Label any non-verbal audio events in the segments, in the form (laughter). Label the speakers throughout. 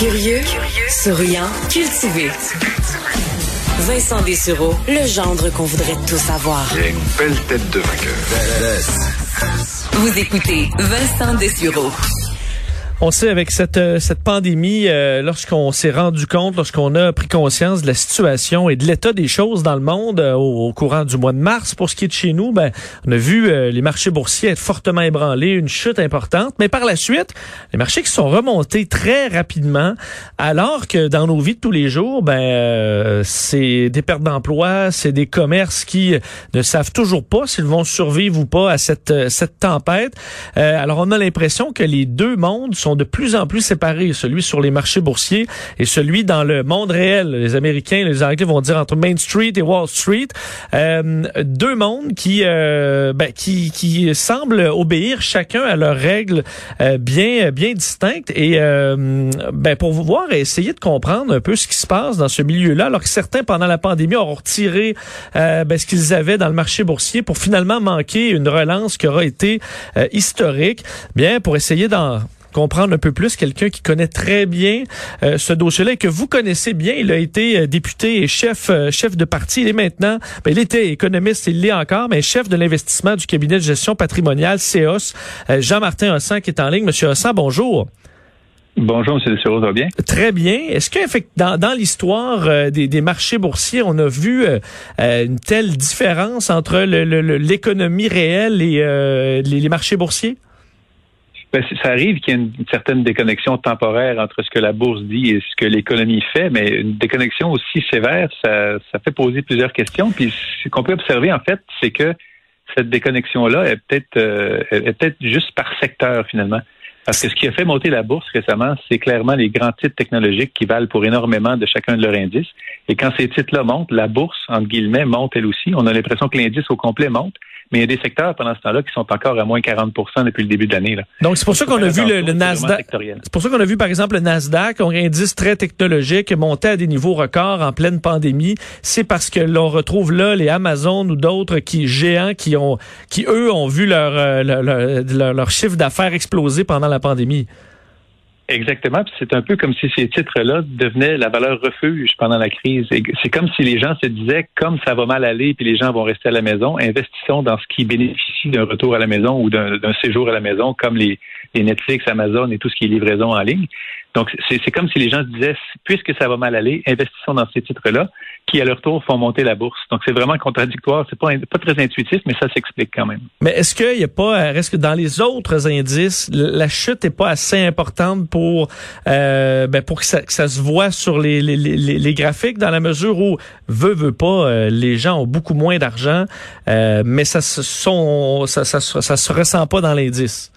Speaker 1: Curieux, souriant, cultivé. Vincent Dessureau, le gendre qu'on voudrait tous avoir.
Speaker 2: Il a une belle tête de vainqueur.
Speaker 1: Vous écoutez Vincent Dessureau.
Speaker 3: On sait avec cette euh, cette pandémie, euh, lorsqu'on s'est rendu compte, lorsqu'on a pris conscience de la situation et de l'état des choses dans le monde euh, au, courant du mois de mars, pour ce qui est de chez nous, ben on a vu les marchés boursiers être fortement ébranlés, une chute importante. Mais par la suite, les marchés qui sont remontés très rapidement, alors que dans nos vies de tous les jours, ben c'est des pertes d'emploi, c'est des commerces qui ne savent toujours pas s'ils vont survivre ou pas à cette cette tempête. alors on a l'impression que les deux mondes sont de plus en plus séparés, celui sur les marchés boursiers et celui dans le monde réel. Les Américains, les Anglais vont dire entre Main Street et Wall Street, euh, deux mondes qui, euh, ben, qui qui semblent obéir chacun à leurs règles euh, bien bien distinctes et ben pour voir et essayer de comprendre un peu ce qui se passe dans ce milieu-là, alors que certains pendant la pandémie ont retiré ben, ce qu'ils avaient dans le marché boursier pour finalement manquer une relance qui aura été historique. Bien pour essayer d'en comprendre un peu plus quelqu'un qui connaît très bien euh, ce dossier-là et que vous connaissez bien. Il a été euh, député et chef euh, chef de parti. Il est maintenant, ben, il était économiste, il l'est encore, mais chef de l'investissement du cabinet de gestion patrimoniale CEOS. Jean-Martin Hossan qui est en ligne. Monsieur Hossan, bonjour.
Speaker 4: Bonjour, M. Dessureau, ça va bien?
Speaker 3: Très bien. Est-ce que dans, dans l'histoire des, marchés boursiers, on a vu une telle différence entre l'économie réelle et les marchés boursiers?
Speaker 4: Ben, ça arrive qu'il y ait une, certaine déconnexion temporaire entre ce que la bourse dit et ce que l'économie fait, mais une déconnexion aussi sévère, ça, ça fait poser plusieurs questions. Puis ce qu'on peut observer, en fait, c'est que cette déconnexion-là est peut-être euh, est peut-être juste par secteur finalement. Parce que ce qui a fait monter la bourse récemment, c'est clairement les grands titres technologiques qui valent pour énormément de chacun de leurs indices. Et quand ces titres-là montent, la bourse, entre guillemets, monte elle aussi. On a l'impression que l'indice au complet monte. Mais il y a des secteurs pendant ce temps-là qui sont encore à moins 40% depuis le début de l'année.
Speaker 3: Donc, c'est pour ça qu'on a vu le, Nasdaq. C'est pour ça qu'on a vu, par exemple, le Nasdaq, un indice très technologique, monter à des niveaux records en pleine pandémie. C'est parce que l'on retrouve là les Amazon ou d'autres qui géants qui ont, qui eux ont vu leur, euh, leur, leur chiffre d'affaires exploser pendant la pandémie.
Speaker 4: Exactement. C'est un peu comme si ces titres-là devenaient la valeur refuge pendant la crise. C'est comme si les gens se disaient, comme ça va mal aller, puis les gens vont rester à la maison, investissons dans ce qui bénéficie d'un retour à la maison ou d'un séjour à la maison, comme les, les Netflix, Amazon et tout ce qui est livraison en ligne. Donc, c'est comme si les gens disaient, puisque ça va mal aller, investissons dans ces titres-là, qui à leur tour font monter la bourse. Donc, c'est vraiment contradictoire. C'est pas, pas très intuitif, mais ça s'explique quand même.
Speaker 3: Mais est-ce qu'il n'y a pas, est-ce que dans les autres indices, la chute n'est pas assez importante pour, euh, ben pour que ça, se voit sur les, graphiques, dans la mesure où, veut, veut pas, euh, les gens ont beaucoup moins d'argent, euh, mais ça, sont, ça, ça, ça se ressent pas dans l'indice?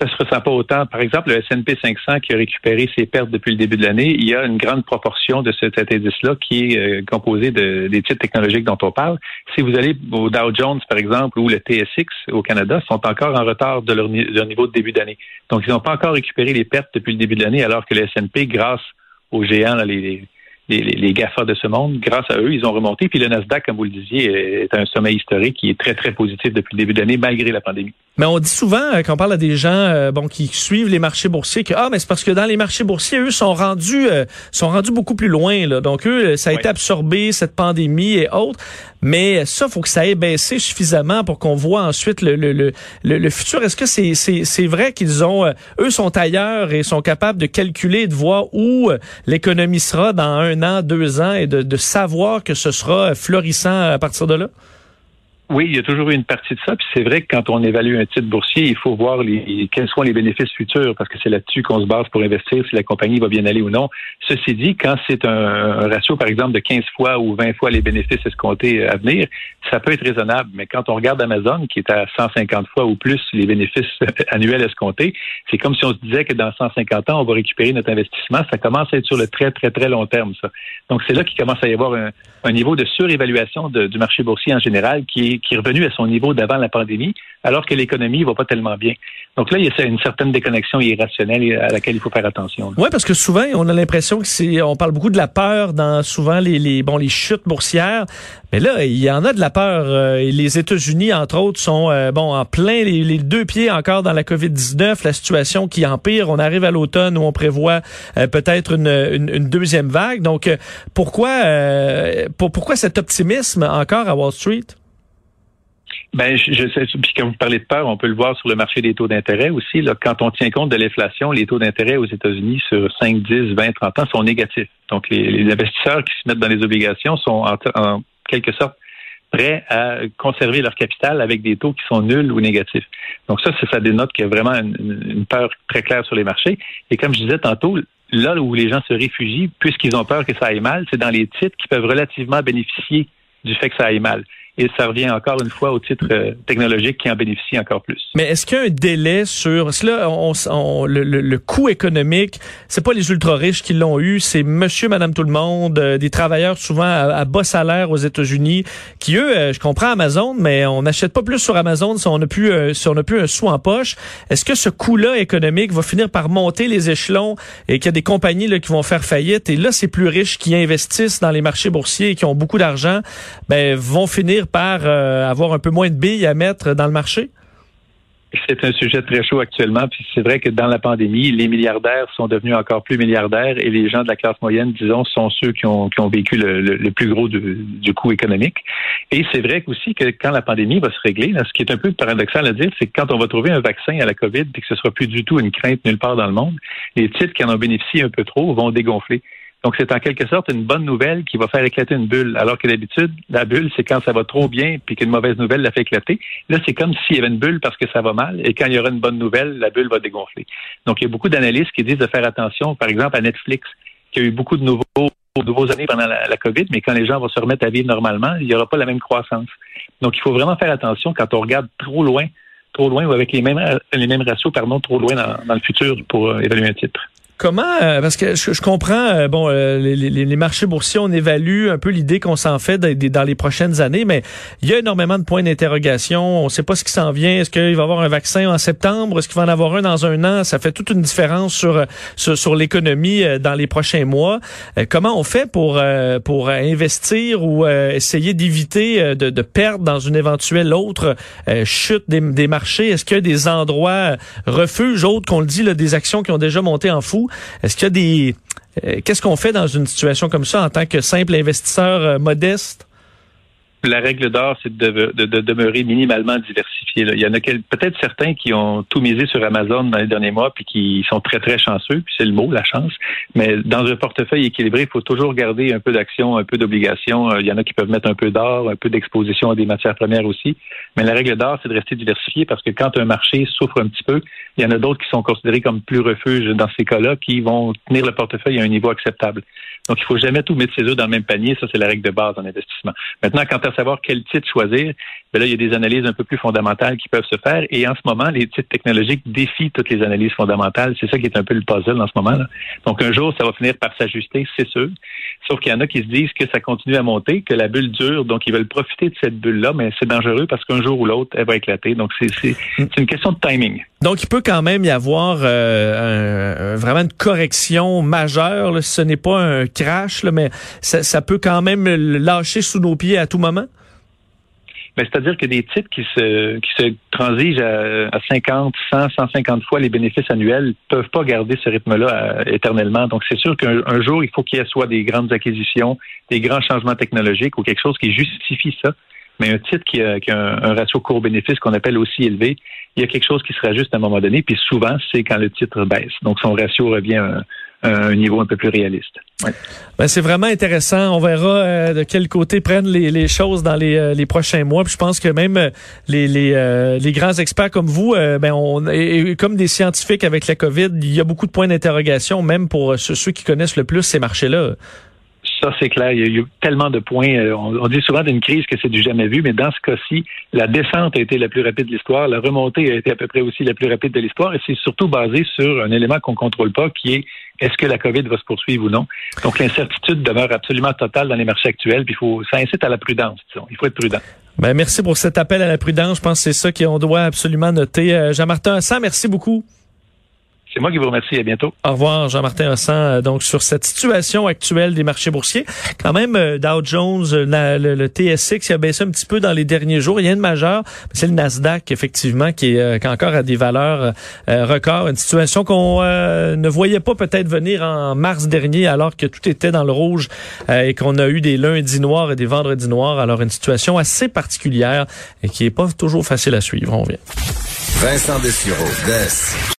Speaker 4: Ça se ressent pas autant. Par exemple, le S&P 500 qui a récupéré ses pertes depuis le début de l'année, il y a une grande proportion de cet indice-là qui est euh, composé de, des titres technologiques dont on parle. Si vous allez au Dow Jones, par exemple, ou le TSX au Canada, sont encore en retard de leur, niveau de début d'année. Donc, ils n'ont pas encore récupéré les pertes depuis le début de l'année, alors que le S&P, grâce aux géants, les, les, les, GAFA de ce monde, grâce à eux, ils ont remonté. Puis le Nasdaq, comme vous le disiez, est un sommet historique qui est très, très positif depuis le début de l'année, malgré la pandémie.
Speaker 3: Mais on dit souvent, euh, quand on parle à des gens euh, bon qui suivent les marchés boursiers, que ah, mais c'est parce que dans les marchés boursiers, eux sont rendus euh, sont rendus beaucoup plus loin. Là. Donc eux, ça a été absorbé cette pandémie et autres. Mais ça, faut que ça ait baissé suffisamment pour qu'on voit ensuite le le, le, le, futur. Est-ce que c'est vrai qu'ils ont eux sont ailleurs et sont capables de calculer, de voir où l'économie sera dans un an, deux ans et de, de savoir que ce sera florissant à partir de là?
Speaker 4: Oui, il y a toujours eu une partie de ça. Puis c'est vrai que quand on évalue un titre boursier, il faut voir les, quels sont les bénéfices futurs, parce que c'est là-dessus qu'on se base pour investir si la compagnie va bien aller ou non. Ceci dit, quand c'est un, ratio, par exemple, de 15 fois ou 20 fois les bénéfices escomptés à venir, ça peut être raisonnable. Mais quand on regarde Amazon, qui est à 150 fois ou plus les bénéfices (laughs) annuels escomptés, c'est comme si on se disait que dans 150 ans, on va récupérer notre investissement. Ça commence à être sur le très, très, très long terme, ça. Donc c'est là qu'il commence à y avoir un, niveau de surévaluation du marché boursier en général qui est qui est revenu à son niveau d'avant la pandémie, alors que l'économie ne va pas tellement bien. Donc là, il y a une certaine déconnexion irrationnelle à laquelle il faut faire attention.
Speaker 3: Oui, parce que souvent, on a l'impression que c'est, on parle beaucoup de la peur dans souvent les, les, bon, les chutes boursières. Mais là, il y en a de la peur. Euh, les États-Unis, entre autres, sont euh, bon en plein les, deux pieds encore dans la COVID-19, la situation qui empire. On arrive à l'automne où on prévoit euh, peut-être une, une, deuxième vague. Donc, pourquoi, pour, pourquoi cet optimisme encore à Wall Street?
Speaker 4: Ben, je, sais, puis quand vous parlez de peur, on peut le voir sur le marché des taux d'intérêt aussi. Là, quand on tient compte de l'inflation, les taux d'intérêt aux États-Unis sur 5, 10, 20, 30 ans sont négatifs. Donc, les, investisseurs qui se mettent dans les obligations sont en, quelque sorte prêts à conserver leur capital avec des taux qui sont nuls ou négatifs. Donc ça, ça dénote qu'il y a vraiment une, peur très claire sur les marchés. Et comme je disais tantôt, là où les gens se réfugient, puisqu'ils ont peur que ça aille mal, c'est dans les titres qui peuvent relativement bénéficier du fait que ça aille mal et ça revient encore une fois au titre euh, technologique qui en bénéficie encore plus.
Speaker 3: Mais est-ce qu'il y a un délai sur que là on, le, le, coût économique, c'est pas les ultra riches qui l'ont eu, c'est monsieur madame tout le monde, euh, des travailleurs souvent à, bas salaire aux États-Unis qui eux euh, je comprends Amazon mais on n'achète pas plus sur Amazon si on n'a plus si on n'a plus un sou en poche. Est-ce que ce coût-là économique va finir par monter les échelons et qu'il y a des compagnies là, qui vont faire faillite? Et là ces plus riches qui investissent dans les marchés boursiers et qui ont beaucoup d'argent ben vont finir par euh, avoir un peu moins de billes à mettre dans le marché?
Speaker 4: C'est un sujet très chaud actuellement. Puis c'est vrai que dans la pandémie, les milliardaires sont devenus encore plus milliardaires et les gens de la classe moyenne, disons, sont ceux qui ont, qui ont vécu le, plus gros du, coût économique. Et c'est vrai aussi que quand la pandémie va se régler, ce qui est un peu paradoxal à dire, c'est que quand on va trouver un vaccin à la COVID et que ce sera plus du tout une crainte nulle part dans le monde, les titres qui en ont bénéficié un peu trop vont dégonfler. Donc, c'est en quelque sorte une bonne nouvelle qui va faire éclater une bulle. Alors que d'habitude, la bulle, c'est quand ça va trop bien puis qu'une mauvaise nouvelle la fait éclater. Là, c'est comme s'il y avait une bulle parce que ça va mal. Et quand il y aura une bonne nouvelle, la bulle va dégonfler. Donc, il y a beaucoup d'analystes qui disent de faire attention, par exemple, à Netflix, qui a eu beaucoup de nouveaux, nouveaux années pendant la, COVID, mais quand les gens vont se remettre à vivre normalement, il n'y aura pas la même croissance. Donc, il faut vraiment faire attention quand on regarde trop loin, trop loin ou avec les mêmes, les mêmes ratios, pardon, trop loin dans, le futur pour euh, évaluer un titre.
Speaker 3: Comment, euh, parce que je, comprends, euh, bon, euh, les, les, marchés boursiers, on évalue un peu l'idée qu'on s'en fait dans les prochaines années, mais il y a énormément de points d'interrogation. On ne sait pas ce qui s'en vient. Est-ce qu'il va y avoir un vaccin en septembre? Est-ce qu'il va en avoir un dans un an? Ça fait toute une différence sur sur, l'économie dans les prochains mois. comment on fait pour pour investir ou essayer d'éviter de, de, perdre dans une éventuelle autre chute des, des marchés? Est-ce qu'il y a des endroits refuges autres qu'on le dit, là, des actions qui ont déjà monté en fou? Est-ce qu'il y a des... Euh, qu'est-ce qu'on fait dans une situation comme ça en tant que simple investisseur euh, modeste?
Speaker 4: La règle d'or, c'est de, demeurer minimalement diversifié. Il y en a peut-être certains qui ont tout misé sur Amazon dans les derniers mois puis qui sont très, très chanceux, puis c'est le mot, la chance. Mais dans un portefeuille équilibré, il faut toujours garder un peu d'actions, un peu d'obligations. Euh, il y en a qui peuvent mettre un peu d'or, un peu d'exposition à des matières premières aussi. Mais la règle d'or, c'est de rester diversifié parce que quand un marché souffre un petit peu, il y en a d'autres qui sont considérés comme plus refuges dans ces cas-là qui vont tenir le portefeuille à un niveau acceptable. Donc, il faut jamais tout mettre ses œufs dans le même panier. Ça, c'est la règle de base en investissement. Maintenant, quant à savoir quel titre choisir, ben là, il y a des analyses un peu plus fondamentales qui peuvent se faire. Et en ce moment, les titres technologiques défient toutes les analyses fondamentales. C'est ça qui est un peu le puzzle en ce moment. là Donc, un jour, ça va finir par s'ajuster, c'est sûr. Sauf qu'il y en a qui se disent que ça continue à monter, que la bulle dure. Donc, ils veulent profiter de cette bulle-là, mais c'est dangereux parce qu'un jour ou l'autre, elle va éclater. Donc, c'est une question de timing.
Speaker 3: Donc, il peut quand même y avoir euh, vraiment une correction majeure. ce n'est pas un crash, là, mais ça, ça, peut quand même lâcher sous nos pieds à tout moment?
Speaker 4: Ben, c'est-à-dire que des titres qui se, qui se transigent à, 50, 100, 150 fois les bénéfices annuels peuvent pas garder ce rythme-là euh, éternellement. Donc, c'est sûr qu'un jour, il faut qu'il y ait soit des grandes acquisitions, des grands changements technologiques ou quelque chose qui justifie ça. Mais un titre qui a, un, ratio court-bénéfice qu'on appelle aussi élevé, il y a quelque chose qui se rajuste à un moment donné, puis souvent, c'est quand le titre baisse. Donc, son ratio revient à, un niveau un peu plus réaliste.
Speaker 3: Ben, c'est vraiment intéressant. On verra euh, de quel côté prennent les, choses dans euh, les, prochains mois. Puis je pense que même euh, les, les, grands experts comme vous, ben on, et, comme des scientifiques avec la COVID, il y a beaucoup de points d'interrogation, même pour ceux qui connaissent le plus ces marchés-là.
Speaker 4: Ça, c'est clair. Il y, a, eu tellement de points. Euh, on, dit souvent d'une crise que c'est du jamais vu, mais dans ce cas-ci, la descente a été la plus rapide de l'histoire. La remontée a été à peu près aussi la plus rapide de l'histoire. Et c'est surtout basé sur un élément qu'on contrôle pas, qui est est-ce que la COVID va se poursuivre ou non? Donc, l'incertitude demeure absolument totale dans les marchés actuels. Puis, faut, ça incite à la prudence. Disons. Il faut être prudent.
Speaker 3: Ben, merci pour cet appel à la prudence. Je pense que c'est ça qu'on doit absolument noter. Euh, Jean-Martin ça, merci beaucoup.
Speaker 4: C'est moi qui vous remercie. À bientôt.
Speaker 3: Au revoir, Jean-Martin Hossan. Euh, donc, sur cette situation actuelle des marchés boursiers, quand même, euh, Dow Jones, euh, le, TSX, il a baissé un petit peu dans les derniers jours. Il y a une majeure, c'est le Nasdaq, effectivement, qui est, qui encore à des valeurs records. Une situation qu'on ne voyait pas peut-être venir en mars dernier, alors que tout était dans le rouge et qu'on a eu des lundis noirs et des vendredis noirs. Alors, une situation assez particulière et qui est pas toujours facile à suivre. On vient. Vincent Dessureau,